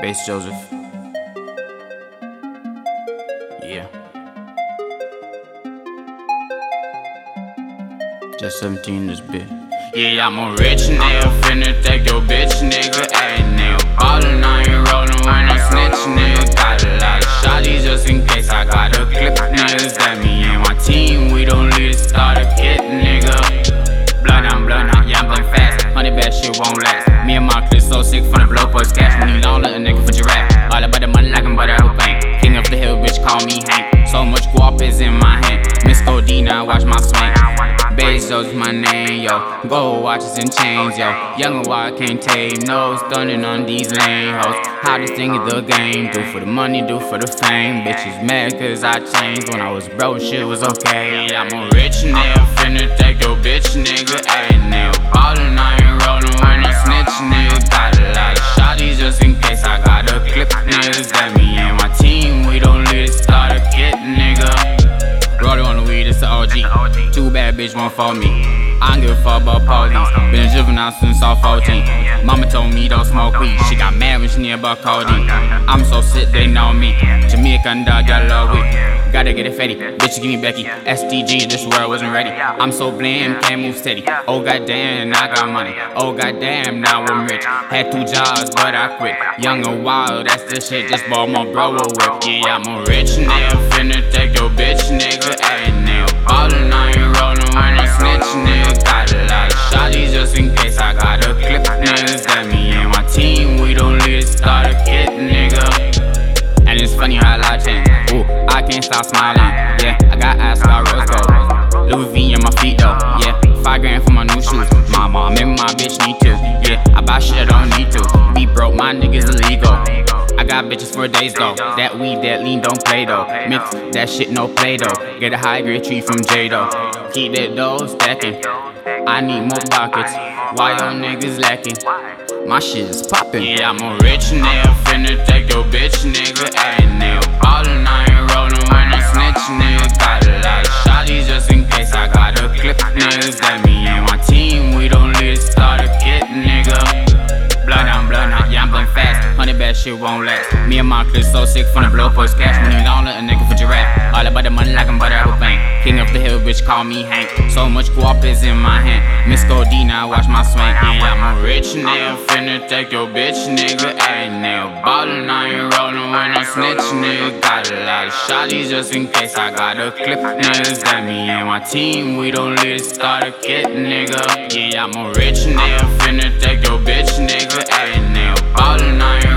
Base Joseph. Yeah. Just 17 this bit. Yeah, I'm a rich nigga, finna take your bitch, nigga. Ayy, nigga, ballin', I ain't rollin' when I snitch, nigga. Got a lot of just in case I got a clip, niggas. That me and my team, we don't need to start a kit, nigga. Blood on blood out, yeah, I'm playing fast. Money bad shit won't last. Me and my clip so sick from boys cash. Money long, let a nigga for giraffe. All about the money like I'm butter, whole bank. King of the hill, bitch, call me Hank. So much guap is in my hand. Miss Codina, watch my swing. Bezos my name, yo. Gold watches and chains, yo. Young and wild can't tame, no stunning on these lame hoes. How this thing is the game, do for the money, do for the fame. Bitches mad cause I changed when I was broke, shit was okay. I'm a rich nigga, finna take your bitch, nigga. Ayy, nigga, ballin', bitch, won't for me. I don't give a fuck about police. Been a juvenile since I was 14. Mama told me don't smoke weed. She got mad when she knew about codeine. I'm so sick, they know me. Jamaican dog, got love weed. Gotta get it fatty. Bitch, give me Becky. STG, this world wasn't ready. I'm so bland, can't move steady. Oh goddamn, I got money. Oh goddamn, now I'm rich. Had two jobs, but I quit. Young and wild, that's the shit. Just bought my bro a whip. Yeah, I'm a rich nigga. Finna take your bitch, can't stop smiling. Yeah, I got ass, got rose gold. Louis V on my feet though. Yeah, five grand for my new shoes. My mom and my bitch need to. Yeah, I buy shit I don't need to. Be broke, my niggas illegal. I got bitches for days though. That weed, that lean don't play though. Mix that shit, no play though. Get a high grade tree from J though. Keep that dough stacking. I need more pockets. Why y'all niggas lacking? My shit is poppin'. Yeah, I'm a rich nigga, finna take your bitch, nigga. Ayy, nigga, ballin', I snitch, nigga. Got a lot of shotties just in case I got a clip, niggas. That me and my team, we don't to start a kit, nigga. Blood on blood out, yeah, I'm playing fast. Honey bad shit won't last. Me and my clip so sick from the blow post cash. Money long, let a nigga King of the hill, bitch, call me Hank. So much guap is in my hand. Miss Codina, watch my swing. I'm a rich nigga, finna take your bitch, nigga. Ain't nail ballin', I ain't rollin' when I snitch, nigga. Got a lot of shotties just in case I got a clip. Niggas that me and my team, we don't let it start a kid, nigga. Yeah, I'm a rich nigga, finna take your bitch, nigga. Ain't nail ballin', I ain't